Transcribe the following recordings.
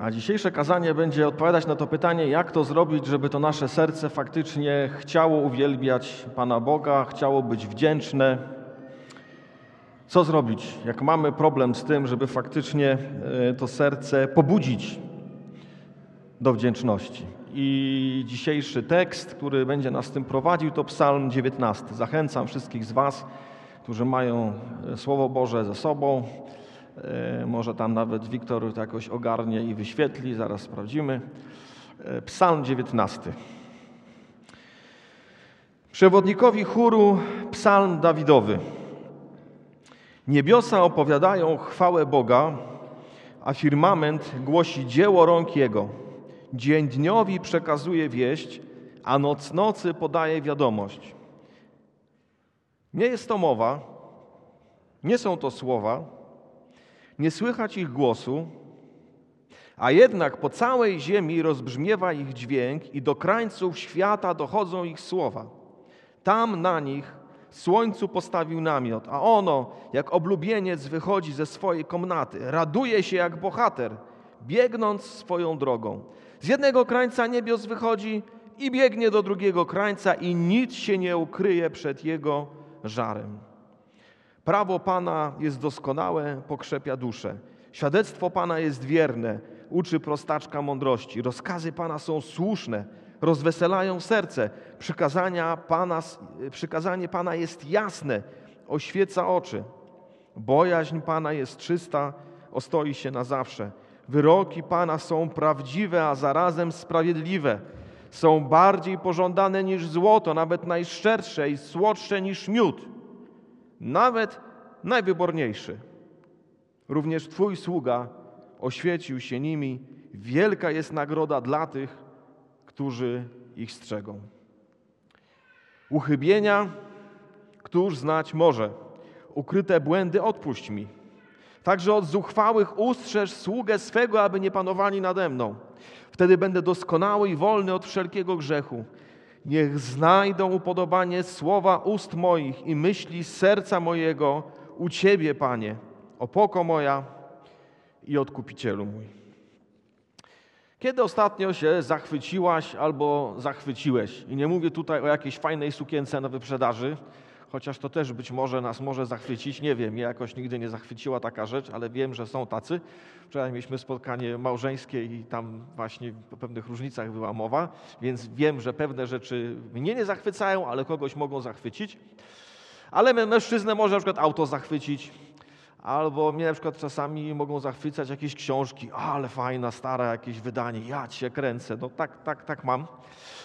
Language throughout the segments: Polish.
A dzisiejsze kazanie będzie odpowiadać na to pytanie, jak to zrobić, żeby to nasze serce faktycznie chciało uwielbiać Pana Boga, chciało być wdzięczne. Co zrobić, jak mamy problem z tym, żeby faktycznie e, to serce pobudzić do wdzięczności? I dzisiejszy tekst, który będzie nas tym prowadził, to Psalm 19. Zachęcam wszystkich z Was, którzy mają e, Słowo Boże ze sobą. E, może tam nawet Wiktor to jakoś ogarnie i wyświetli, zaraz sprawdzimy. E, Psalm 19. Przewodnikowi chóru Psalm Dawidowy. Niebiosa opowiadają chwałę Boga, a firmament głosi dzieło rąk Jego. Dzień dniowi przekazuje wieść, a noc nocy podaje wiadomość. Nie jest to mowa, nie są to słowa, nie słychać ich głosu, a jednak po całej ziemi rozbrzmiewa ich dźwięk i do krańców świata dochodzą ich słowa. Tam na nich słońcu postawił namiot, a ono, jak oblubieniec, wychodzi ze swojej komnaty. Raduje się jak bohater, biegnąc swoją drogą. Z jednego krańca niebios wychodzi i biegnie do drugiego krańca, i nic się nie ukryje przed jego żarem. Prawo Pana jest doskonałe, pokrzepia duszę. Świadectwo Pana jest wierne, uczy prostaczka mądrości. Rozkazy Pana są słuszne, rozweselają serce. Przykazania Pana, przykazanie Pana jest jasne, oświeca oczy. Bojaźń Pana jest czysta, ostoi się na zawsze. Wyroki Pana są prawdziwe, a zarazem sprawiedliwe. Są bardziej pożądane niż złoto, nawet najszczersze i słodsze niż miód nawet najwyborniejszy. Również Twój sługa oświecił się nimi. Wielka jest nagroda dla tych, którzy ich strzegą. Uchybienia, któż znać może? Ukryte błędy odpuść mi. Także od zuchwałych ustrzeż sługę swego, aby nie panowali nade mną. Wtedy będę doskonały i wolny od wszelkiego grzechu. Niech znajdą upodobanie słowa ust moich i myśli serca mojego u Ciebie, Panie, opoko moja i odkupicielu mój. Kiedy ostatnio się zachwyciłaś albo zachwyciłeś? I nie mówię tutaj o jakiejś fajnej sukience na wyprzedaży, chociaż to też być może nas może zachwycić. Nie wiem, mnie jakoś nigdy nie zachwyciła taka rzecz, ale wiem, że są tacy. Wczoraj mieliśmy spotkanie małżeńskie i tam właśnie o pewnych różnicach była mowa, więc wiem, że pewne rzeczy mnie nie zachwycają, ale kogoś mogą zachwycić. Ale mężczyznę może na przykład auto zachwycić, albo mnie na przykład czasami mogą zachwycać jakieś książki, ale fajna, stara jakieś wydanie, ja cię kręcę. No tak, tak, tak mam.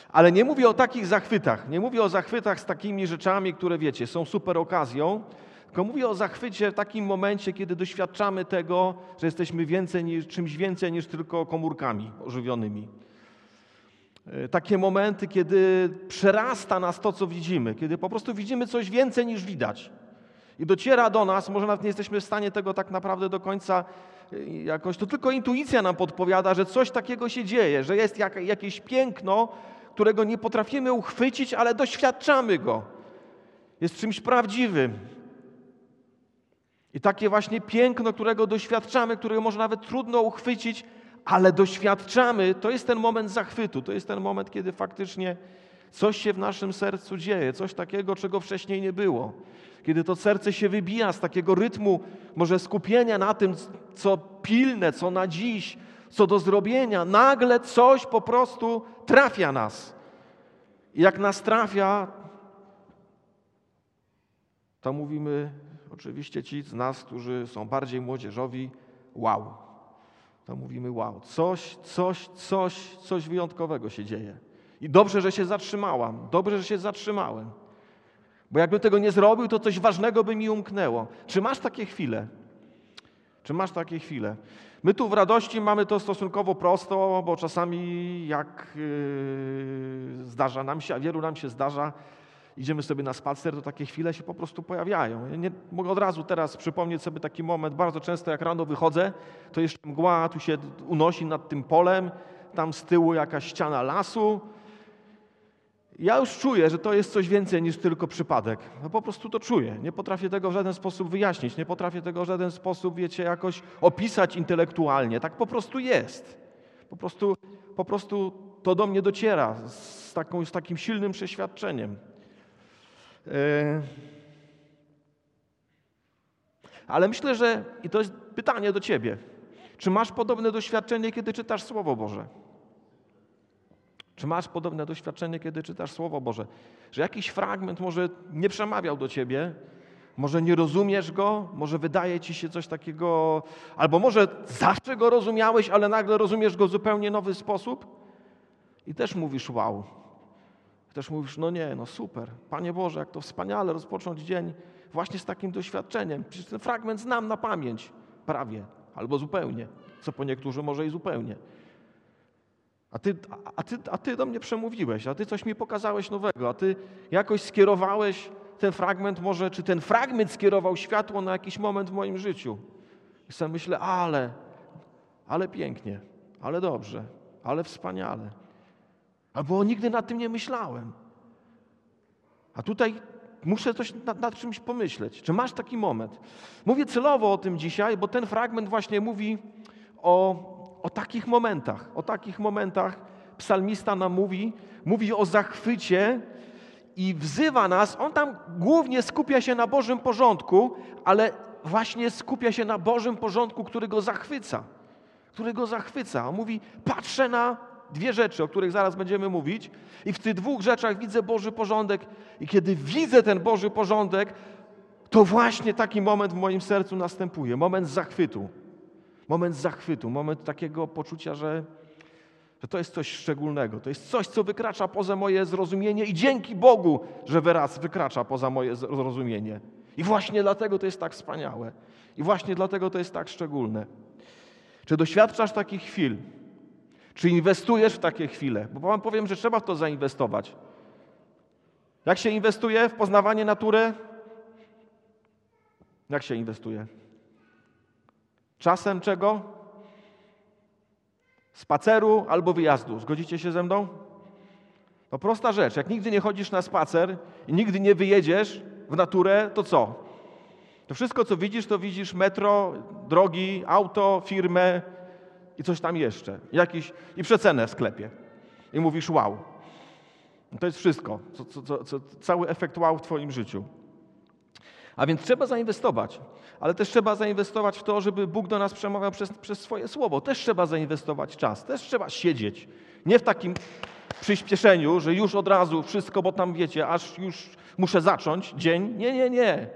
Ale nie mówię o takich zachwytach. Nie mówię o zachwytach z takimi rzeczami, które wiecie, są super okazją, tylko mówię o zachwycie w takim momencie, kiedy doświadczamy tego, że jesteśmy więcej niż, czymś więcej niż tylko komórkami ożywionymi. E, takie momenty, kiedy przerasta nas to, co widzimy, kiedy po prostu widzimy coś więcej niż widać. I dociera do nas, może nawet nie jesteśmy w stanie tego tak naprawdę do końca e, jakoś, to tylko intuicja nam podpowiada, że coś takiego się dzieje, że jest jak, jakieś piękno, którego nie potrafimy uchwycić, ale doświadczamy go. Jest czymś prawdziwym. I takie właśnie piękno, którego doświadczamy, którego może nawet trudno uchwycić, ale doświadczamy, to jest ten moment zachwytu, to jest ten moment, kiedy faktycznie coś się w naszym sercu dzieje, coś takiego, czego wcześniej nie było. Kiedy to serce się wybija z takiego rytmu, może skupienia na tym, co pilne, co na dziś, co do zrobienia, nagle coś po prostu trafia nas. I jak nas trafia, to mówimy, oczywiście ci z nas, którzy są bardziej młodzieżowi, wow. To mówimy wow. Coś, coś, coś, coś wyjątkowego się dzieje. I dobrze, że się zatrzymałam. Dobrze, że się zatrzymałem. Bo jakbym tego nie zrobił, to coś ważnego by mi umknęło. Czy masz takie chwile? Czy masz takie chwile? My tu w radości mamy to stosunkowo prosto, bo czasami jak yy, zdarza nam się, a wielu nam się zdarza, idziemy sobie na spacer, to takie chwile się po prostu pojawiają. Ja nie, mogę od razu teraz przypomnieć sobie taki moment, bardzo często jak rano wychodzę, to jeszcze mgła tu się unosi nad tym polem, tam z tyłu jakaś ściana lasu Ja już czuję, że to jest coś więcej niż tylko przypadek. No po prostu to czuję. Nie potrafię tego w żaden sposób wyjaśnić, nie potrafię tego w żaden sposób, wiecie, jakoś opisać intelektualnie. Tak po prostu jest. Po prostu, po prostu to do mnie dociera z, taką, z takim silnym przeświadczeniem. Yy. Ale myślę, że, i to jest pytanie do ciebie, czy masz podobne doświadczenie, kiedy czytasz Słowo Boże? Czy masz podobne doświadczenie, kiedy czytasz Słowo Boże? Że jakiś fragment może nie przemawiał do ciebie, może nie rozumiesz go, może wydaje ci się coś takiego, albo może zawsze go rozumiałeś, ale nagle rozumiesz go w zupełnie nowy sposób i też mówisz wow. Też mówisz, no nie, no super. Panie Boże, jak to wspaniale rozpocząć dzień właśnie z takim doświadczeniem. Przecież ten fragment znam na pamięć, prawie, albo zupełnie, co po niektórzy może i zupełnie. A ty, a, ty, a ty do mnie przemówiłeś, a ty coś mi pokazałeś nowego, a ty jakoś skierowałeś ten fragment, może, czy ten fragment skierował światło na jakiś moment w moim życiu. I sobie myślę, ale, ale pięknie, ale dobrze, ale wspaniale. Albo nigdy nad tym nie myślałem. A tutaj muszę coś nad, nad, czymś pomyśleć. Czy masz taki moment? Mówię celowo o tym dzisiaj, bo ten fragment właśnie mówi o, o takich momentach. O takich momentach psalmista nam mówi, mówi o zachwycie i wzywa nas. On tam głównie skupia się na Bożym porządku, ale właśnie skupia się na Bożym porządku, który go zachwyca. Który go zachwyca. On mówi: Patrzę na dwie rzeczy, o których zaraz będziemy mówić, i w tych dwóch rzeczach widzę Boży porządek. I kiedy widzę ten Boży porządek, to właśnie taki moment w moim sercu następuje moment zachwytu. Moment zachwytu, moment takiego poczucia, że, że to jest coś szczególnego. To jest coś, co wykracza poza moje zrozumienie, i dzięki Bogu, że wyraz wykracza poza moje zrozumienie. I właśnie dlatego to jest tak wspaniałe. I właśnie dlatego to jest tak szczególne. Czy doświadczasz takich chwil, czy inwestujesz w takie chwile? Bo Wam powiem, że trzeba w to zainwestować. Jak się inwestuje w poznawanie natury? Jak się inwestuje? Czasem czego? Spaceru albo wyjazdu. Zgodzicie się ze mną? To prosta rzecz. Jak nigdy nie chodzisz na spacer i nigdy nie wyjedziesz w naturę, to co? To wszystko, co widzisz, to widzisz metro, drogi, auto, firmę, i coś tam jeszcze. Jakiś, I przecenę w sklepie. I mówisz wow. To jest wszystko. Co, co, co, cały efekt wow w Twoim życiu. A więc trzeba zainwestować, ale też trzeba zainwestować w to, żeby Bóg do nas przemawiał przez, przez swoje słowo. Też trzeba zainwestować czas, też trzeba siedzieć. Nie w takim przyspieszeniu, że już od razu wszystko, bo tam wiecie, aż już muszę zacząć dzień. Nie, nie, nie.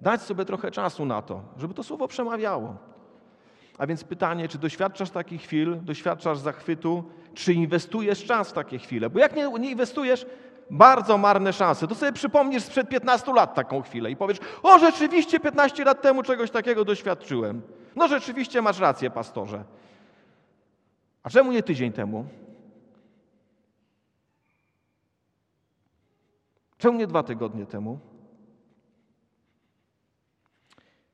Dać sobie trochę czasu na to, żeby to słowo przemawiało. A więc pytanie, czy doświadczasz takich chwil, doświadczasz zachwytu, czy inwestujesz czas w takie chwile? Bo jak nie, nie inwestujesz, bardzo marne szanse. To sobie przypomnisz sprzed 15 lat taką chwilę i powiesz, o rzeczywiście 15 lat temu czegoś takiego doświadczyłem. No rzeczywiście masz rację, pastorze. A czemu nie tydzień temu? Czemu nie dwa tygodnie temu?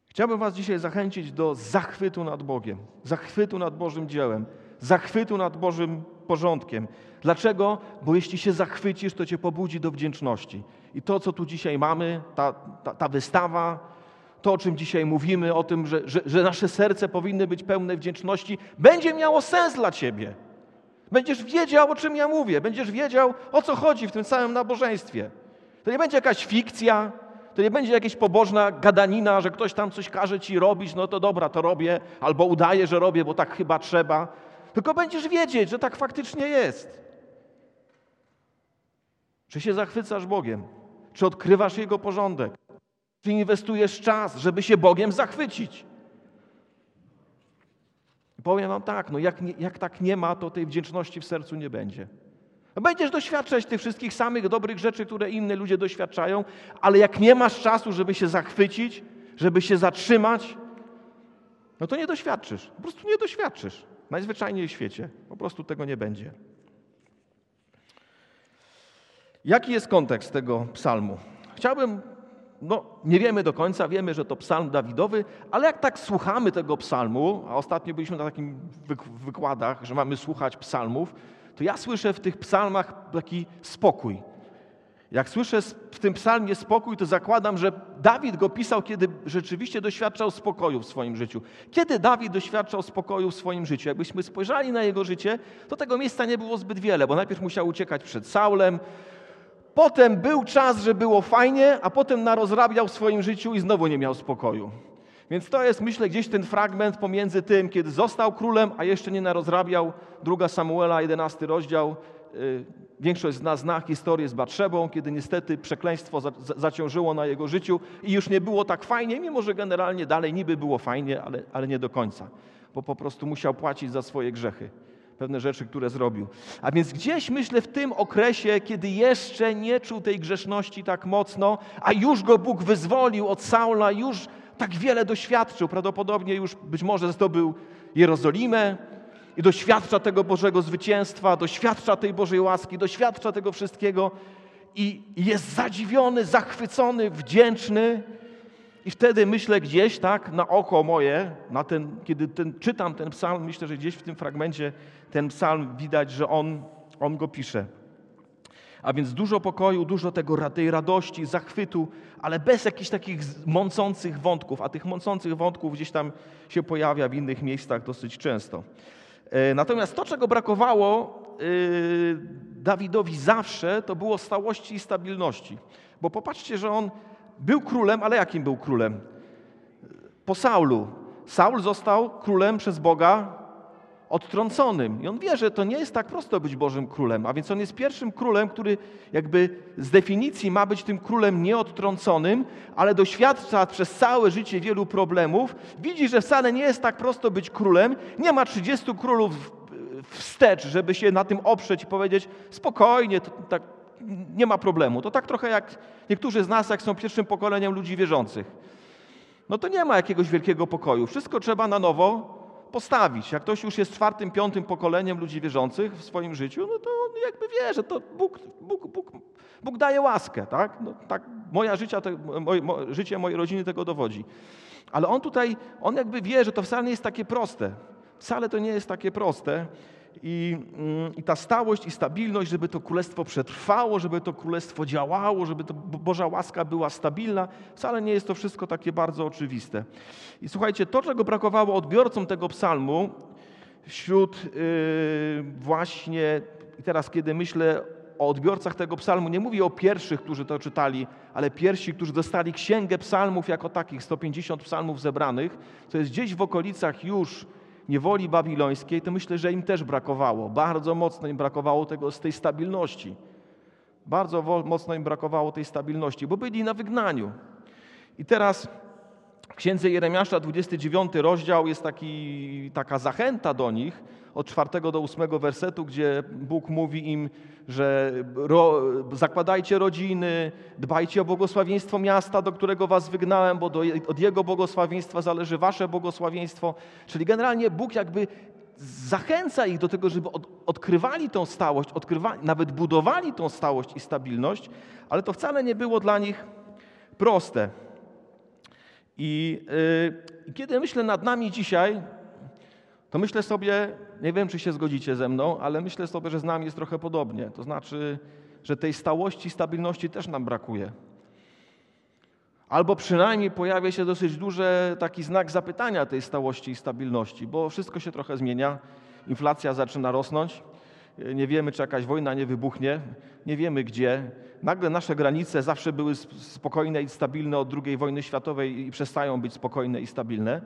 Chciałbym Was dzisiaj zachęcić do zachwytu nad Bogiem, zachwytu nad Bożym dziełem, zachwytu nad Bożym porządkiem. Dlaczego? Bo jeśli się zachwycisz, to Cię pobudzi do wdzięczności. I to, co tu dzisiaj mamy, ta, ta, ta wystawa, to, o czym dzisiaj mówimy, o tym, że, że, że nasze serce powinny być pełne wdzięczności, będzie miało sens dla Ciebie. Będziesz wiedział, o czym ja mówię, będziesz wiedział, o co chodzi w tym całym nabożeństwie. To nie będzie jakaś fikcja, to nie będzie jakaś pobożna gadanina, że ktoś tam coś każe ci robić, no to dobra, to robię, albo udaję, że robię, bo tak chyba trzeba. Tylko będziesz wiedzieć, że tak faktycznie jest. Czy się zachwycasz Bogiem? Czy odkrywasz Jego porządek? Czy inwestujesz czas, żeby się Bogiem zachwycić? Powiem Wam tak, no jak, jak tak nie ma, to tej wdzięczności w sercu nie będzie. Będziesz doświadczać tych wszystkich samych dobrych rzeczy, które inne ludzie doświadczają, ale jak nie masz czasu, żeby się zachwycić, żeby się zatrzymać, no to nie doświadczysz. Po prostu nie doświadczysz. Najzwyczajniej w świecie. Po prostu tego nie będzie. Jaki jest kontekst tego psalmu? Chciałbym, no nie wiemy do końca, wiemy, że to psalm Dawidowy, ale jak tak słuchamy tego psalmu, a ostatnio byliśmy na takim wykładach, że mamy słuchać psalmów, to ja słyszę w tych psalmach taki spokój. Jak słyszę w tym psalmie spokój, to zakładam, że Dawid go pisał, kiedy rzeczywiście doświadczał spokoju w swoim życiu. Kiedy Dawid doświadczał spokoju w swoim życiu? Jakbyśmy spojrzeli na jego życie, to tego miejsca nie było zbyt wiele, bo najpierw musiał uciekać przed Saulem, potem był czas, że było fajnie, a potem narozrabiał w swoim życiu i znowu nie miał spokoju. Więc to jest, myślę, gdzieś ten fragment pomiędzy tym, kiedy został królem, a jeszcze nie narozrabiał. Druga Samuela, 11 rozdział. Y, większość z nas zna historię z Batrzebą, kiedy niestety przekleństwo zaciążyło na jego życiu i już nie było tak fajnie, mimo że generalnie dalej niby było fajnie, ale, ale nie do końca, bo po prostu musiał płacić za swoje grzechy pewne rzeczy, które zrobił. A więc gdzieś myślę w tym okresie, kiedy jeszcze nie czuł tej grzeszności tak mocno, a już go Bóg wyzwolił od Saula, już tak wiele doświadczył, prawdopodobnie już być może zdobył Jerozolimę i doświadcza tego Bożego zwycięstwa, doświadcza tej Bożej łaski, doświadcza tego wszystkiego i jest zadziwiony, zachwycony, wdzięczny. I wtedy myślę gdzieś, tak, na oko moje, na ten, kiedy ten, czytam ten psalm, myślę, że gdzieś w tym fragmencie ten psalm widać, że on, on go pisze. A więc dużo pokoju, dużo tego, tej radości, zachwytu, ale bez jakichś takich mącących wątków, a tych mącących wątków gdzieś tam się pojawia w innych miejscach dosyć często. E, natomiast to, czego brakowało e, Dawidowi zawsze, to było stałości i stabilności. Bo popatrzcie, że on był królem, ale jakim był królem? Po Saulu. Saul został królem przez Boga odtrąconym. I on wie, że to nie jest tak prosto być Bożym królem, a więc on jest pierwszym królem, który jakby z definicji ma być tym królem nieodtrąconym, ale doświadcza przez całe życie wielu problemów. Widzi, że wcale nie jest tak prosto być królem. Nie ma 30 królów wstecz, żeby się na tym oprzeć i powiedzieć spokojnie, to tak nie ma problemu. To tak trochę jak niektórzy z nas, jak są pierwszym pokoleniem ludzi wierzących. No to nie ma jakiegoś wielkiego pokoju. Wszystko trzeba na nowo postawić. Jak ktoś już jest czwartym, piątym pokoleniem ludzi wierzących w swoim życiu, no to on jakby wie, że to Bóg, Bóg, Bóg, Bóg daje łaskę. Tak? No, tak moja życia, moje, życie mojej rodziny tego dowodzi. Ale on tutaj, on jakby wie, że to wcale nie jest takie proste. Wcale to nie jest takie proste i, mm, i ta stałość i stabilność, żeby to królestwo przetrwało, żeby to królestwo działało, żeby to Boża łaska była stabilna, wcale nie jest to wszystko takie bardzo oczywiste. I słuchajcie, to, czego brakowało odbiorcom tego psalmu, wśród yy, właśnie, teraz kiedy myślę o odbiorcach tego psalmu, nie mówię o pierwszych, którzy to czytali, ale pierwsi, którzy dostali księgę psalmów jako takich, 150 psalmów zebranych, to jest gdzieś w okolicach już niewoli babilońskiej, to myślę, że im też brakowało. Bardzo mocno im brakowało tego, z tej stabilności. Bardzo mocno im brakowało tej stabilności, bo byli na wygnaniu. I teraz w księdze Jeremiasza, 29 rozdział, jest taki, taka zachęta do nich, od czwartego do ósmego wersetu, gdzie Bóg mówi im, że ro, zakładajcie rodziny, dbajcie o błogosławieństwo miasta, do którego was wygnałem, bo do, od jego błogosławieństwa zależy wasze błogosławieństwo. Czyli generalnie Bóg jakby zachęca ich do tego, żeby od, odkrywali tą stałość, odkrywali, nawet budowali tą stałość i stabilność, ale to wcale nie było dla nich proste. I yy, kiedy myślę nad nami dzisiaj, to myślę sobie, nie wiem czy się zgodzicie ze mną, ale myślę sobie, że z nami jest trochę podobnie. To znaczy, że tej stałości, stabilności też nam brakuje. Albo przynajmniej pojawia się dosyć duży taki znak zapytania tej stałości i stabilności, bo wszystko się trochę zmienia. Inflacja zaczyna rosnąć. Nie wiemy, czy jakaś wojna nie wybuchnie. Nie wiemy gdzie. Nagle nasze granice zawsze były spokojne i stabilne od II wojny światowej i przestają być spokojne i stabilne.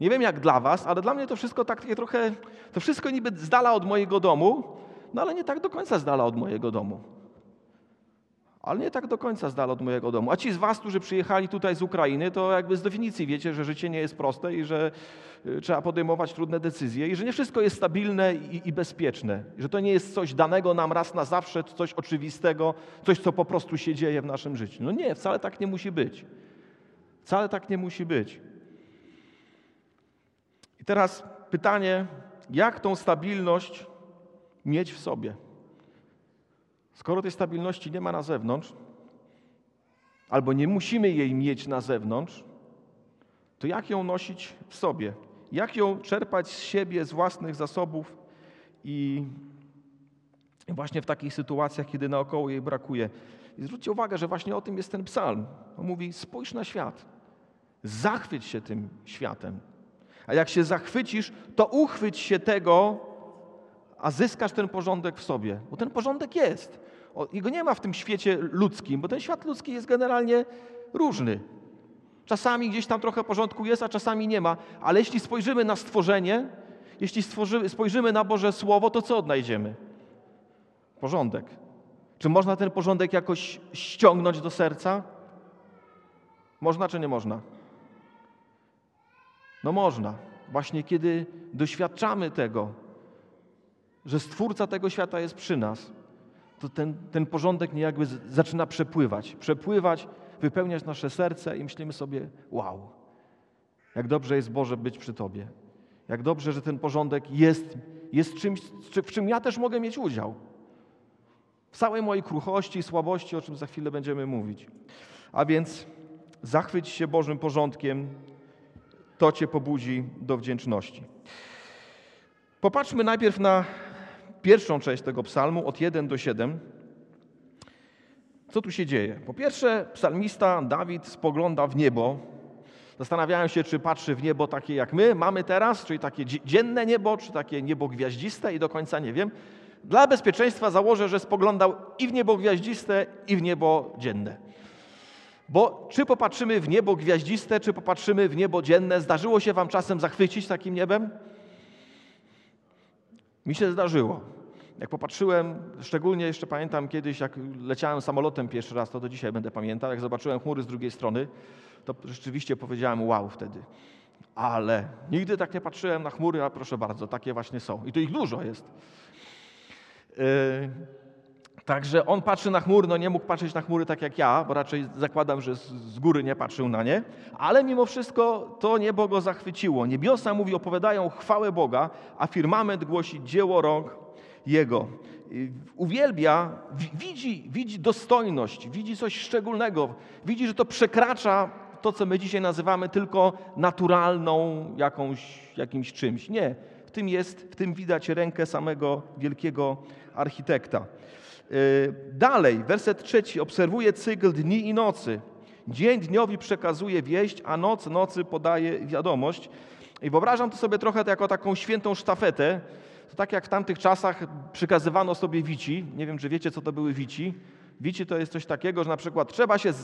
Nie wiem jak dla was, ale dla mnie to wszystko tak trochę, to wszystko niby z dala od mojego domu, no ale nie tak do końca z dala od mojego domu. Ale nie tak do końca z dala od mojego domu. A ci z was, którzy przyjechali tutaj z Ukrainy, to jakby z definicji wiecie, że życie nie jest proste i że y, trzeba podejmować trudne decyzje i że nie wszystko jest stabilne i, i bezpieczne. Że to nie jest coś danego nam raz na zawsze, coś oczywistego, coś, co po prostu się dzieje w naszym życiu. No nie, wcale tak nie musi być. Wcale tak nie musi być teraz pytanie, jak tą stabilność mieć w sobie? Skoro tej stabilności nie ma na zewnątrz, albo nie musimy jej mieć na zewnątrz, to jak ją nosić w sobie? Jak ją czerpać z siebie, z własnych zasobów i Właśnie w takich sytuacjach, kiedy naokoło jej brakuje. I zwróćcie uwagę, że właśnie o tym jest ten psalm. On mówi: spójrz na świat, zachwyć się tym światem. A jak się zachwycisz, to uchwyć się tego, a zyskasz ten porządek w sobie. Bo ten porządek jest. Jego nie ma w tym świecie ludzkim, bo ten świat ludzki jest generalnie różny. Czasami gdzieś tam trochę porządku jest, a czasami nie ma. Ale jeśli spojrzymy na stworzenie, jeśli spojrzymy na Boże Słowo, to co odnajdziemy? Porządek. Czy można ten porządek jakoś ściągnąć do serca? Można czy nie można? No można. Właśnie kiedy doświadczamy tego, że Stwórca tego świata jest przy nas, to ten, ten porządek niejakby zaczyna przepływać. Przepływać, wypełniać nasze serce i myślimy sobie, wow, jak dobrze jest Boże być przy Tobie. Jak dobrze, że ten porządek jest, jest czymś, w czym ja też mogę mieć udział. W całej mojej kruchości i słabości, o czym za chwilę będziemy mówić. A więc zachwyć się Bożym porządkiem, to Cię pobudzi do wdzięczności. Popatrzmy najpierw na pierwszą część tego psalmu, od 1 do 7. Co tu się dzieje? Po pierwsze, psalmista Dawid spogląda w niebo. Zastanawiałem się, czy patrzy w niebo takie jak my mamy teraz, czyli takie dzienne niebo, czy takie niebo gwiaździste i do końca nie wiem. Dla bezpieczeństwa założę, że spoglądał i w niebo gwiaździste, i w niebo dzienne. Bo czy popatrzymy w niebo gwiaździste, czy popatrzymy w niebo dzienne, zdarzyło się wam czasem zachwycić takim niebem? Mi się zdarzyło. Jak popatrzyłem, szczególnie jeszcze pamiętam kiedyś, jak leciałem samolotem pierwszy raz, to do dzisiaj będę pamiętał, jak zobaczyłem chmury z drugiej strony, to rzeczywiście powiedziałem wow wtedy. Ale nigdy tak nie patrzyłem na chmury, a proszę bardzo, takie właśnie są. I to ich dużo jest. Yy, także on patrzy na chmury, no nie mógł patrzeć na chmury tak jak ja, bo raczej zakładam, że z góry nie patrzył na nie, ale mimo wszystko to niebo go zachwyciło. Niebiosa, mówi, opowiadają chwałę Boga, a firmament głosi dzieło rąk Jego. Uwielbia, widzi, widzi dostojność, widzi coś szczególnego, widzi, że to przekracza to, co my dzisiaj nazywamy tylko naturalną jakąś, jakimś czymś. Nie, w tym jest, w tym widać rękę samego wielkiego architekta. Y, dalej, werset trzeci. Obserwuje cykl dni i nocy. Dzień dniowi przekazuje wieść, a noc nocy podaje wiadomość. I wyobrażam to sobie trochę jako taką świętą sztafetę. To tak jak w tamtych czasach przekazywano sobie wici. Nie wiem, czy wiecie, co to były wici. Wici to jest coś takiego, że na przykład trzeba się, z,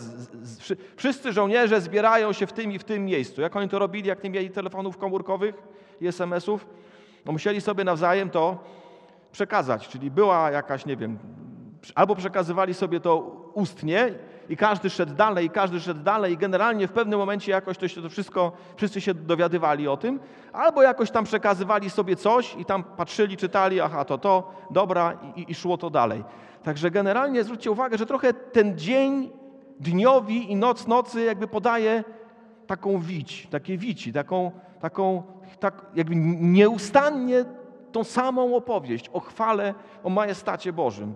z, wszyscy żołnierze zbierają się w tym i w tym miejscu. Jak oni to robili, jak nie mieli telefonów komórkowych i SMS-ów? No musieli sobie nawzajem to przekazać, czyli była jakaś, nie wiem, albo przekazywali sobie to ustnie i każdy szedł dalej, i każdy szedł dalej i generalnie w pewnym momencie jakoś to się to wszystko, wszyscy się dowiadywali o tym, albo jakoś tam przekazywali sobie coś i tam patrzyli, czytali, aha, to to, dobra i, i szło to dalej. Także generalnie zwróćcie uwagę, że trochę ten dzień dniowi i noc nocy jakby podaje taką wić, takie wici, taką, taką tak jakby nieustannie tą samą opowieść o chwale, o majestacie Bożym.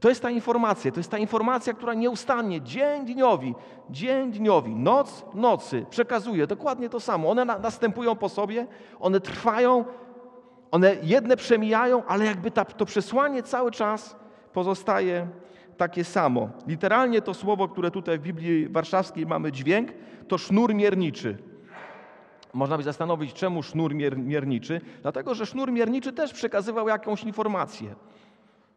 To jest ta informacja, to jest ta informacja, która nieustannie, dzień dniowi, dzień dniowi, noc nocy przekazuje dokładnie to samo. One na, następują po sobie, one trwają, one jedne przemijają, ale jakby ta, to przesłanie cały czas pozostaje takie samo. Literalnie to słowo, które tutaj w Biblii Warszawskiej mamy dźwięk, to sznur mierniczy. Można by zastanowić, czemu sznur mier, mierniczy? Dlatego, że sznur mierniczy też przekazywał jakąś informację.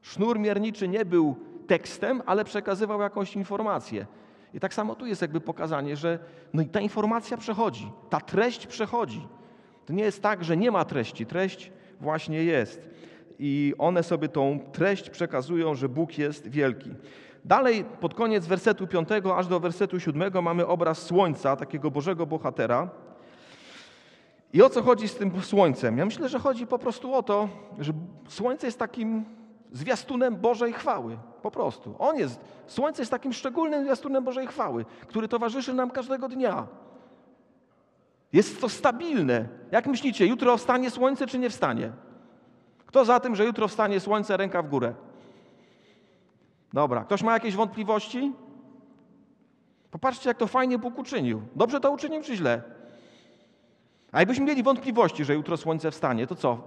Sznur mierniczy nie był tekstem, ale przekazywał jakąś informację. I tak samo tu jest jakby pokazanie, że no i ta informacja przechodzi, ta treść przechodzi. To nie jest tak, że nie ma treści, treść właśnie jest. I one sobie tą treść przekazują, że Bóg jest wielki. Dalej, pod koniec wersetu 5 aż do wersetu 7 mamy obraz słońca, takiego Bożego bohatera. I o co chodzi z tym słońcem? Ja myślę, że chodzi po prostu o to, że słońce jest takim zwiastunem Bożej chwały. Po prostu. On jest, słońce jest takim szczególnym zwiastunem Bożej chwały, który towarzyszy nam każdego dnia. Jest to stabilne. Jak myślicie, jutro wstanie słońce, czy nie wstanie? Kto za tym, że jutro wstanie słońce, ręka w górę? Dobra, ktoś ma jakieś wątpliwości? Popatrzcie, jak to fajnie Bóg uczynił. Dobrze to uczynił, czy źle? A jakbyśmy mieli wątpliwości, że jutro słońce wstanie, to co?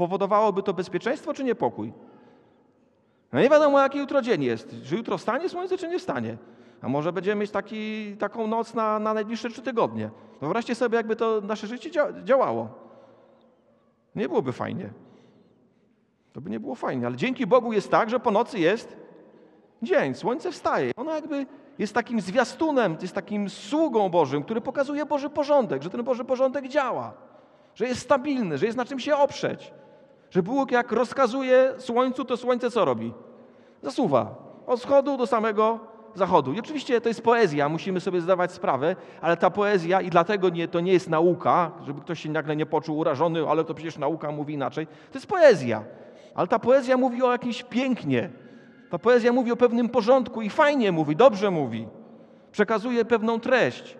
Powodowałoby to bezpieczeństwo czy niepokój? No nie wiadomo, jaki jutro dzień jest. Czy jutro wstanie słońce, czy nie wstanie. A może będziemy mieć taki, taką noc na, na najbliższe trzy tygodnie. Wyobraźcie sobie, jakby to nasze życie działało. Nie byłoby fajnie. To by nie było fajnie, ale dzięki Bogu jest tak, że po nocy jest dzień, słońce wstaje. Ono jakby jest takim zwiastunem, jest takim sługą Bożym, który pokazuje Boży porządek, że ten Boży porządek działa, że jest stabilny, że jest na czym się oprzeć. Że Bóg jak rozkazuje słońcu, to słońce co robi? Zasuwa. Od wschodu do samego zachodu. I oczywiście to jest poezja, musimy sobie zdawać sprawę, ale ta poezja i dlatego nie, to nie jest nauka, żeby ktoś się nagle nie poczuł urażony, ale to przecież nauka mówi inaczej. To jest poezja. Ale ta poezja mówi o jakimś pięknie. Ta poezja mówi o pewnym porządku i fajnie mówi, dobrze mówi. Przekazuje pewną treść.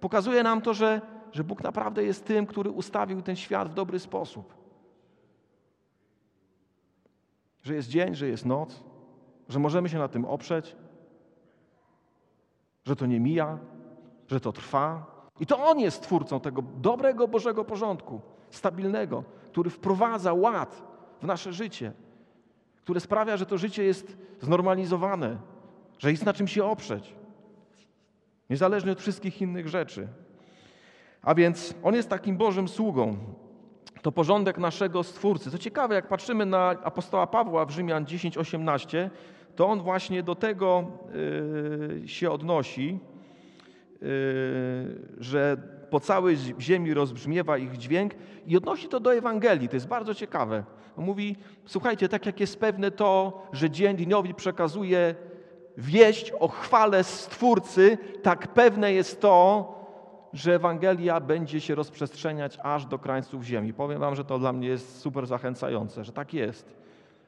Pokazuje nam to, że, że Bóg naprawdę jest tym, który ustawił ten świat w dobry sposób. Że jest dzień, że jest noc, że możemy się na tym oprzeć, że to nie mija, że to trwa. I to On jest twórcą tego dobrego Bożego porządku, stabilnego, który wprowadza ład w nasze życie, które sprawia, że to życie jest znormalizowane, że jest na czym się oprzeć, niezależnie od wszystkich innych rzeczy. A więc On jest takim Bożym sługą. To porządek naszego Stwórcy. Co ciekawe, jak patrzymy na apostoła Pawła w Rzymian 10:18, to on właśnie do tego y, się odnosi, y, że po całej ziemi rozbrzmiewa ich dźwięk i odnosi to do Ewangelii. To jest bardzo ciekawe. On mówi, słuchajcie, tak jak jest pewne to, że dzień dniowi przekazuje wieść o chwale Stwórcy, tak pewne jest to, że Ewangelia będzie się rozprzestrzeniać aż do krańców ziemi. Powiem wam, że to dla mnie jest super zachęcające, że tak jest.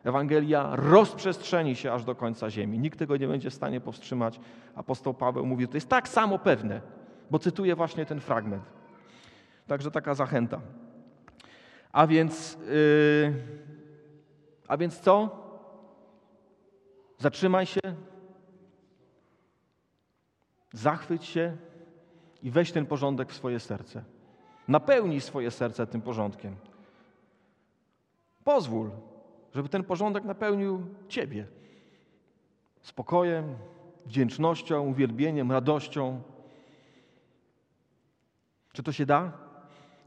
Ewangelia rozprzestrzeni się aż do końca ziemi. Nikt tego nie będzie w stanie powstrzymać. Apostoł Paweł mówi, to jest tak samo pewne, bo cytuję właśnie ten fragment. Także taka zachęta. A więc, yy, a więc co? Zatrzymaj się, zachwyć się i weź ten porządek w swoje serce. Napełnij swoje serce tym porządkiem. Pozwól, żeby ten porządek napełnił Ciebie spokojem, wdzięcznością, uwielbieniem, radością. Czy to się da?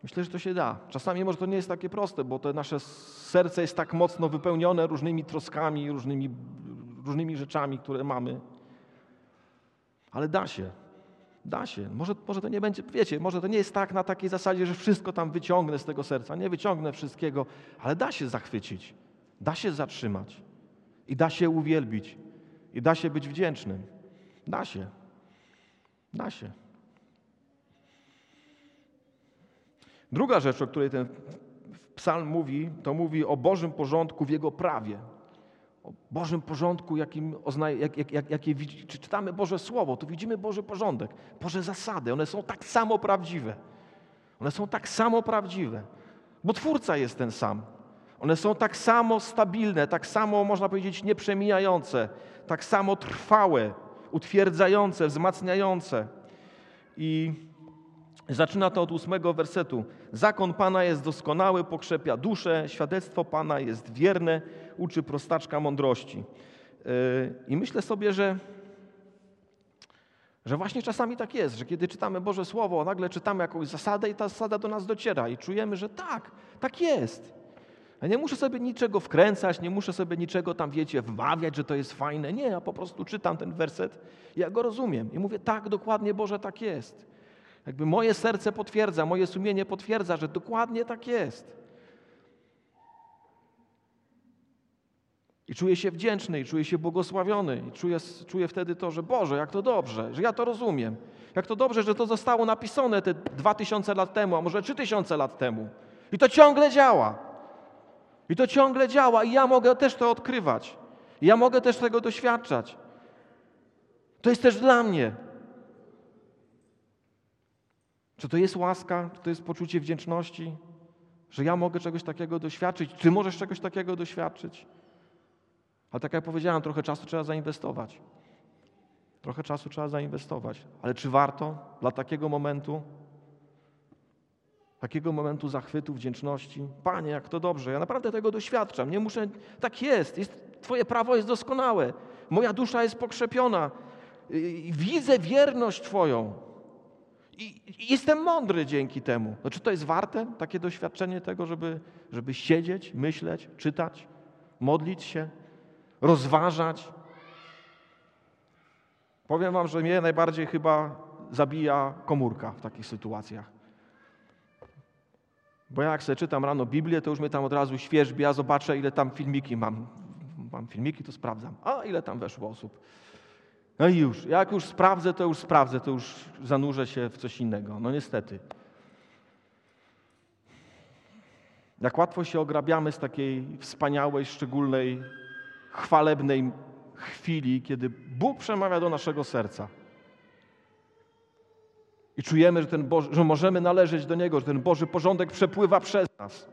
Myślę, że to się da. Czasami może to nie jest takie proste, bo to nasze serce jest tak mocno wypełnione różnymi troskami, różnymi, różnymi rzeczami, które mamy. Ale da się. Da się. Może, może to nie będzie, wiecie, może to nie jest tak na takiej zasadzie, że wszystko tam wyciągnę z tego serca. Nie wyciągnę wszystkiego, ale da się zachwycić. Da się zatrzymać i da się uwielbić i da się być wdzięcznym. Da się. Da się. Druga rzecz, o której ten psalm mówi, to mówi o Bożym porządku w Jego prawie. O Bożym porządku, jakim oznaje, jak, jak, jak, jakie czy czytamy Boże Słowo, to widzimy Boży porządek, Boże zasady. One są tak samo prawdziwe. One są tak samo prawdziwe, bo Twórca jest ten sam. One są tak samo stabilne, tak samo, można powiedzieć, nieprzemijające, tak samo trwałe, utwierdzające, wzmacniające. I zaczyna to od ósmego wersetu. Zakon Pana jest doskonały, pokrzepia duszę, świadectwo Pana jest wierne, uczy prostaczka mądrości. Yy, I myślę sobie, że, że właśnie czasami tak jest, że kiedy czytamy Boże Słowo, nagle czytamy jakąś zasadę i ta zasada do nas dociera i czujemy, że tak, tak jest. Ja nie muszę sobie niczego wkręcać, nie muszę sobie niczego tam, wiecie, wmawiać, że to jest fajne. Nie, ja po prostu czytam ten werset, ja go rozumiem i mówię, tak, dokładnie Boże, tak jest. Jakby moje serce potwierdza, moje sumienie potwierdza, że dokładnie tak jest. I czuję się wdzięczny, i czuję się błogosławiony, i czuję, czuję wtedy to, że Boże, jak to dobrze, że ja to rozumiem. Jak to dobrze, że to zostało napisane te dwa tysiące lat temu, a może trzy tysiące lat temu. I to ciągle działa. I to ciągle działa i ja mogę też to odkrywać. I ja mogę też tego doświadczać. To jest też dla mnie. Czy to jest łaska? Czy to jest poczucie wdzięczności? Że ja mogę czegoś takiego doświadczyć? Czy możesz czegoś takiego doświadczyć? Ale tak jak powiedziałem, trochę czasu trzeba zainwestować. Trochę czasu trzeba zainwestować. Ale czy warto dla takiego momentu? takiego momentu zachwytu, wdzięczności. Panie, jak to dobrze, ja naprawdę tego doświadczam. Nie muszę, tak jest, jest Twoje prawo jest doskonałe. Moja dusza jest pokrzepiona. Widzę wierność Twoją. I, I, jestem mądry dzięki temu. No, czy to jest warte takie doświadczenie tego, żeby, żeby siedzieć, myśleć, czytać, modlić się, rozważać? Powiem Wam, że mnie najbardziej chyba zabija komórka w takich sytuacjach. Bo ja jak sobie czytam rano Biblię, to już mnie tam od razu świeżbi, zobaczę, ile tam filmiki mam. Mam filmiki, to sprawdzam. A ile tam weszło osób? No i już. Jak już sprawdzę, to już sprawdzę, to już zanurzę się w coś innego. No niestety. Jak łatwo się ograbiamy z takiej wspaniałej, szczególnej, chwalebnej chwili, kiedy Bóg przemawia do naszego serca. I czujemy, że, ten Boży, że możemy należeć do Niego, że ten Boży porządek przepływa przez nas.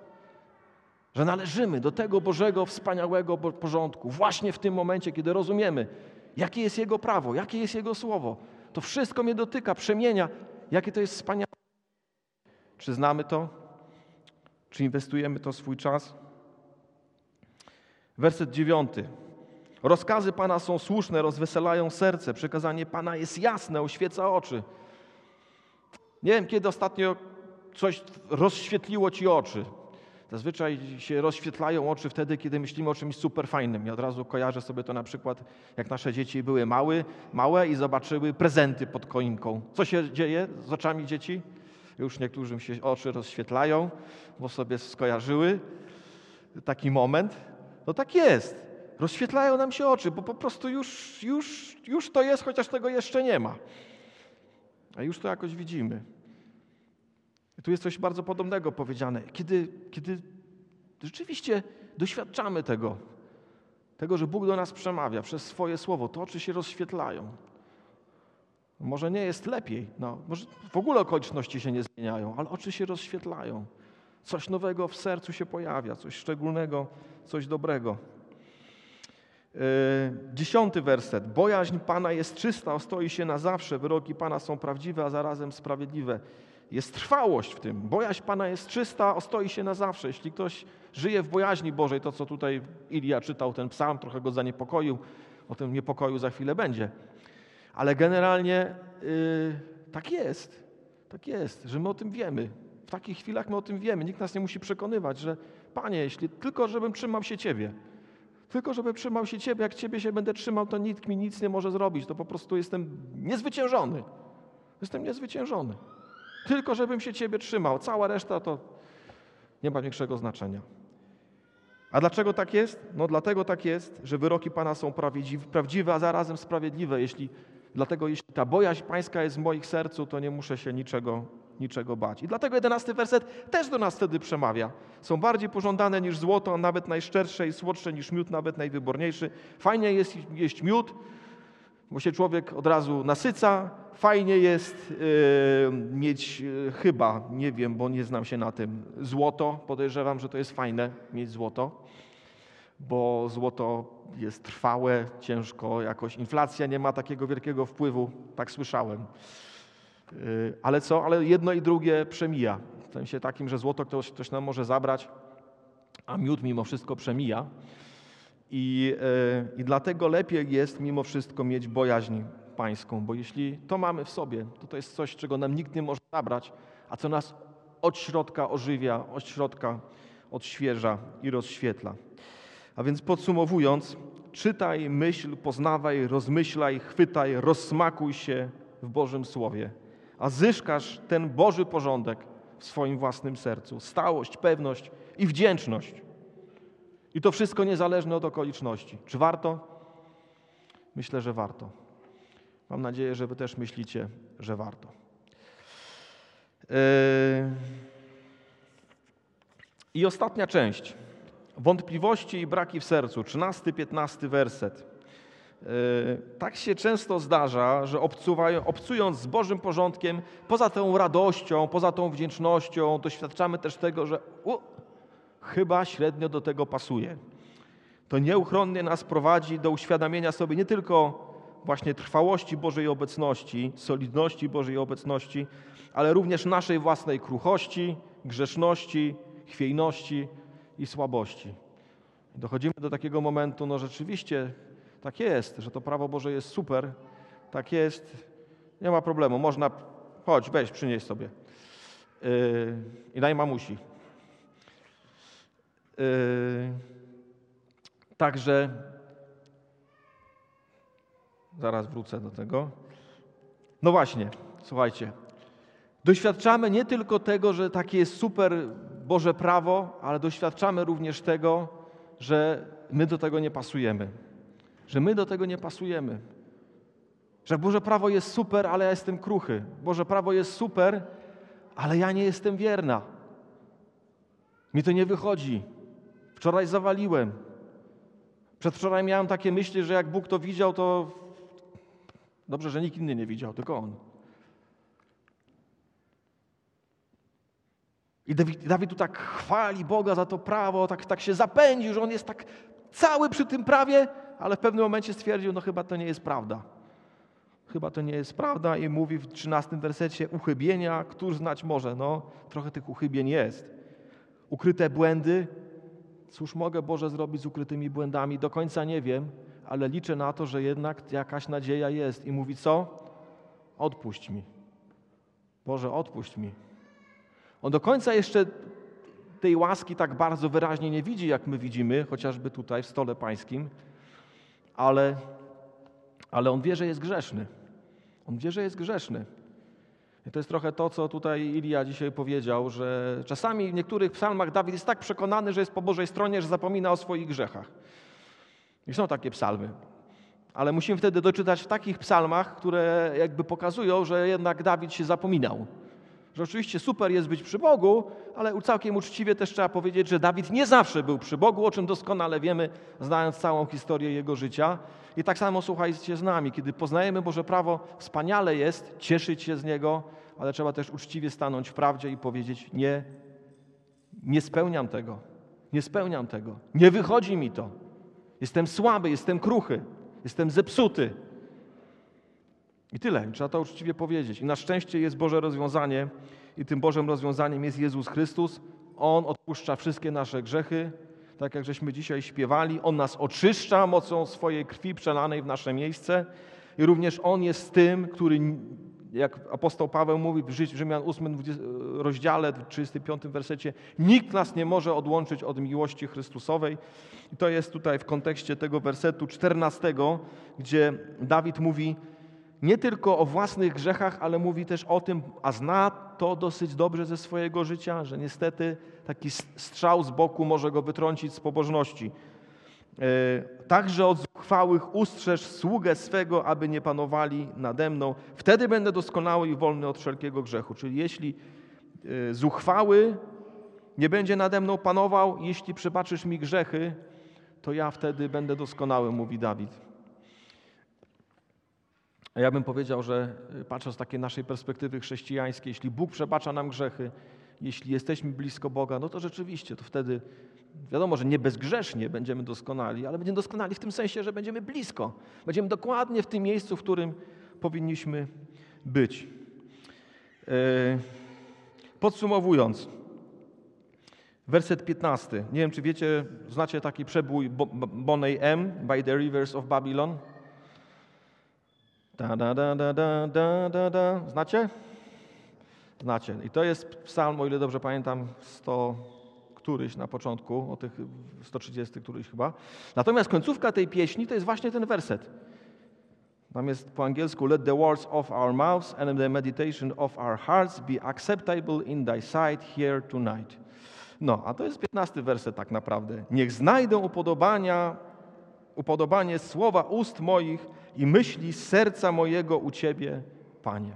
Że należymy do tego Bożego, wspaniałego porządku właśnie w tym momencie, kiedy rozumiemy, jakie jest Jego prawo, jakie jest Jego słowo. To wszystko mnie dotyka, przemienia. Jakie to jest wspaniałe. Czy znamy to? Czy inwestujemy to swój czas? Werset dziewiąty. Rozkazy Pana są słuszne, rozweselają serce. Przekazanie Pana jest jasne, oświeca oczy. Nie wiem, kiedy ostatnio coś rozświetliło ci oczy. Zazwyczaj się rozświetlają oczy wtedy, kiedy myślimy o czymś super fajnym. Ja od razu kojarzę sobie to na przykład, jak nasze dzieci były małe, małe i zobaczyły prezenty pod koinką. Co się dzieje z oczami dzieci? Już niektórym się oczy rozświetlają, bo sobie skojarzyły taki moment. No tak jest. Rozświetlają nam się oczy, bo po prostu już, już, już to jest, chociaż tego jeszcze nie ma. A już to jakoś widzimy. I tu jest coś bardzo podobnego powiedziane. Kiedy, kiedy rzeczywiście doświadczamy tego, tego, że Bóg do nas przemawia przez swoje słowo, to oczy się rozświetlają. Może nie jest lepiej, no, może w ogóle okoliczności się nie zmieniają, ale oczy się rozświetlają. Coś nowego w sercu się pojawia, coś szczególnego, coś dobrego. Yy, dziesiąty werset. Bojaźń Pana jest czysta, ostoi się na zawsze. Wyroki Pana są prawdziwe, a zarazem sprawiedliwe. Jest trwałość w tym. Bojaźń Pana jest czysta, ostoi się na zawsze. Jeśli ktoś żyje w bojaźni Bożej, to co tutaj Ilia czytał, ten psalm trochę go zaniepokoił, o tym niepokoju za chwilę będzie. Ale generalnie yy, tak jest. Tak jest, że my o tym wiemy. W takich chwilach my o tym wiemy. Nikt nas nie musi przekonywać, że Panie, jeśli tylko żebym trzymał się Ciebie, tylko żeby trzymał się Ciebie, jak Ciebie się będę trzymał, to nikt mi nic nie może zrobić. To po prostu jestem niezwyciężony. Jestem niezwyciężony. Tylko żebym się Ciebie trzymał. Cała reszta to nie ma większego znaczenia. A dlaczego tak jest? No dlatego tak jest, że wyroki Pana są prawdziwe, a zarazem sprawiedliwe. Jeśli, dlatego jeśli ta bojaźń Pańska jest w moich sercu, to nie muszę się niczego niczego bać. I dlatego jedenasty werset też do nas wtedy przemawia. Są bardziej pożądane niż złoto, nawet najszczersze i słodsze niż miód, nawet najwyborniejszy. Fajnie jest jeść miód, bo się człowiek od razu nasyca. Fajnie jest yy, mieć yy, chyba, nie wiem, bo nie znam się na tym, złoto. Podejrzewam, że to jest fajne mieć złoto, bo złoto jest trwałe, ciężko jakoś. Inflacja nie ma takiego wielkiego wpływu, tak słyszałem. Y, ale co? Ale jedno i drugie przemija. W sensie takim, że złoto ktoś, ktoś nam może zabrać, a miód mimo wszystko przemija. I, y, I dlatego lepiej jest mimo wszystko mieć bojaźń pańską, bo jeśli to mamy w sobie, to to jest coś, czego nam nikt nie może zabrać, a co nas od środka ożywia, od środka odświeża i rozświetla. A więc podsumowując, czytaj, myśl, poznawaj, rozmyślaj, chwytaj, rozsmakuj się w Bożym Słowie a zyskasz ten Boży porządek w swoim własnym sercu. Stałość, pewność i wdzięczność. I to wszystko niezależne od okoliczności. Czy warto? Myślę, że warto. Mam nadzieję, że Wy też myślicie, że warto. Yy. I ostatnia część. Wątpliwości i braki w sercu. 13-15 werset. E, tak się często zdarza, że obcując z Bożym porządkiem, poza tą radością, poza tą wdzięcznością, doświadczamy też tego, że chyba średnio do tego pasuje. To nieuchronnie nas prowadzi do uświadamienia sobie nie tylko właśnie trwałości Bożej obecności, solidności Bożej obecności, ale również naszej własnej kruchości, grzeszności, chwiejności i słabości. Dochodzimy do takiego momentu, no rzeczywiście tak jest, że to prawo Boże jest super, tak jest, nie ma problemu, można, chodź, weź, przynieś sobie. Yy, I daj mamusi. Yy, także zaraz wrócę do tego. No właśnie, słuchajcie. Doświadczamy nie tylko tego, że takie jest super Boże prawo, ale doświadczamy również tego, że my do tego nie pasujemy. Że my do tego nie pasujemy. Że Boże prawo jest super, ale ja jestem kruchy. Boże prawo jest super, ale ja nie jestem wierna. Mi to nie wychodzi. Wczoraj zawaliłem. Przedwczoraj miałem takie myśli, że jak Bóg to widział, to dobrze, że nikt inny nie widział, tylko On. I Dawid, Dawid tu tak chwali Boga za to prawo, tak, tak się zapędził, że on jest tak cały przy tym prawie, ale w pewnym momencie stwierdził, no chyba to nie jest prawda. Chyba to nie jest prawda i mówi w 13 wersecie uchybienia, któż znać może. No, trochę tych uchybień jest. Ukryte błędy. Cóż mogę Boże zrobić z ukrytymi błędami? Do końca nie wiem, ale liczę na to, że jednak jakaś nadzieja jest. I mówi co? Odpuść mi. Boże, odpuść mi. On do końca jeszcze tej łaski tak bardzo wyraźnie nie widzi, jak my widzimy, chociażby tutaj w stole pańskim, ale, ale on wie, że jest grzeszny. On wie, że jest grzeszny. To jest trochę to, co tutaj Ilia dzisiaj powiedział, że czasami w niektórych psalmach Dawid jest tak przekonany, że jest po Bożej stronie, że zapomina o swoich grzechach. I są takie psalmy. Ale musimy wtedy doczytać w takich psalmach, które jakby pokazują, że jednak Dawid się zapominał że oczywiście super jest być przy Bogu, ale całkiem uczciwie też trzeba powiedzieć, że Dawid nie zawsze był przy Bogu, o czym doskonale wiemy, znając całą historię jego życia. I tak samo słuchajcie z nami, kiedy poznajemy Boże prawo, wspaniale jest cieszyć się z niego, ale trzeba też uczciwie stanąć w prawdzie i powiedzieć: Nie, nie spełniam tego, nie spełniam tego, nie wychodzi mi to. Jestem słaby, jestem kruchy, jestem zepsuty. I tyle. Trzeba to uczciwie powiedzieć. I na szczęście jest Boże rozwiązanie i tym Bożym rozwiązaniem jest Jezus Chrystus. On odpuszcza wszystkie nasze grzechy, tak jak żeśmy dzisiaj śpiewali. On nas oczyszcza mocą swojej krwi przelanej w nasze miejsce. I również On jest tym, który, jak apostoł Paweł mówi w Rzymian 8 rozdziale, w 35 wersecie, nikt nas nie może odłączyć od miłości Chrystusowej. I to jest tutaj w kontekście tego wersetu 14, gdzie Dawid mówi, nie tylko o własnych grzechach, ale mówi też o tym, a zna to dosyć dobrze ze swojego życia, że niestety taki strzał z boku może go wytrącić z pobożności. E, także od zuchwałych ustrzeż sługę swego, aby nie panowali nade mną. Wtedy będę doskonały i wolny od wszelkiego grzechu. Czyli jeśli e, zuchwały nie będzie nade mną panował, jeśli przebaczysz mi grzechy, to ja wtedy będę doskonały, mówi Dawid. Ja bym powiedział, że y, patrząc z takiej naszej perspektywy chrześcijańskiej, jeśli Bóg przebacza nam grzechy, jeśli jesteśmy blisko Boga, no to rzeczywiście to wtedy wiadomo, że nie bezgrzesznie będziemy doskonali, ale będziemy doskonali w tym sensie, że będziemy blisko. Będziemy dokładnie w tym miejscu, w którym powinniśmy być. E, podsumowując, werset 15. Nie wiem, czy wiecie, znacie taki przebój Boney M. By the Rivers of Babylon? Da, da, da, da, da, da, da, da. Znacie? Znacie. I to jest psalm, o ile dobrze pamiętam, 100 któryś na początku, o tych 130 któryś chyba. Natomiast końcówka tej pieśni to jest właśnie ten werset. Tam jest po angielsku Let the words of our mouths and the meditation of our hearts be acceptable in thy sight here tonight. No, a to jest 15 werset tak naprawdę. Niech znajdę upodobania, upodobanie słowa ust moich i myśli serca mojego u Ciebie, Panie.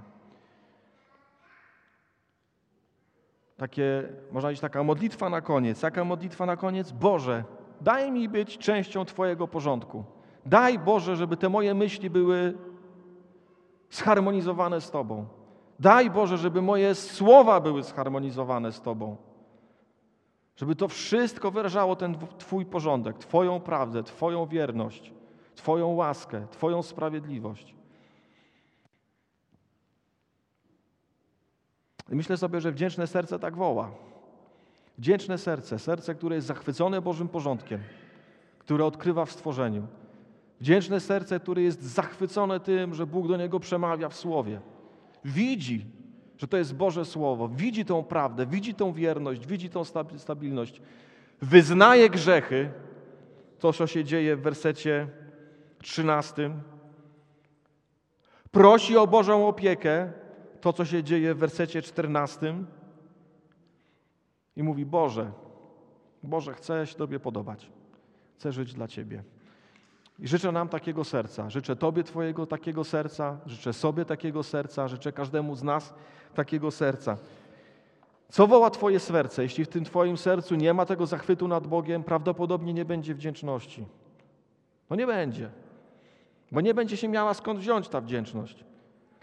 Takie, można powiedzieć, taka modlitwa na koniec. Jaka modlitwa na koniec? Boże, daj mi być częścią Twojego porządku. Daj Boże, żeby te moje myśli były zharmonizowane z Tobą. Daj Boże, żeby moje słowa były zharmonizowane z Tobą. Żeby to wszystko wyrażało ten Twój porządek, Twoją prawdę, Twoją wierność. Twoją łaskę, Twoją sprawiedliwość. I myślę sobie, że wdzięczne serce tak woła. Wdzięczne serce, serce, które jest zachwycone Bożym porządkiem, które odkrywa w stworzeniu. Wdzięczne serce, które jest zachwycone tym, że Bóg do niego przemawia w słowie. Widzi, że to jest Boże Słowo, widzi tą prawdę, widzi tą wierność, widzi tą stabilność. Wyznaje grzechy, to co się dzieje w wersecie 13. Prosi o Bożą opiekę, to co się dzieje w wersecie 14. I mówi: Boże, Boże, chcę się Tobie podobać, chcę żyć dla Ciebie. I życzę nam takiego serca. Życzę Tobie Twojego takiego serca, życzę sobie takiego serca, życzę każdemu z nas takiego serca. Co woła Twoje serce? Jeśli w tym Twoim sercu nie ma tego zachwytu nad Bogiem, prawdopodobnie nie będzie wdzięczności. No nie będzie, bo nie będzie się miała skąd wziąć ta wdzięczność.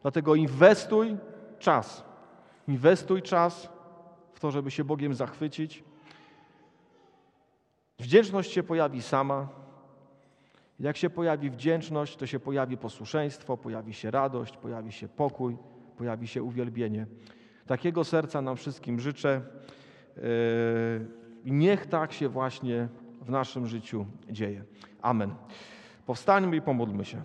Dlatego inwestuj czas. Inwestuj czas w to, żeby się Bogiem zachwycić. Wdzięczność się pojawi sama. Jak się pojawi wdzięczność, to się pojawi posłuszeństwo, pojawi się radość, pojawi się pokój, pojawi się uwielbienie. Takiego serca nam wszystkim życzę i niech tak się właśnie w naszym życiu dzieje. Amen. Powstańmy i pomódlmy się.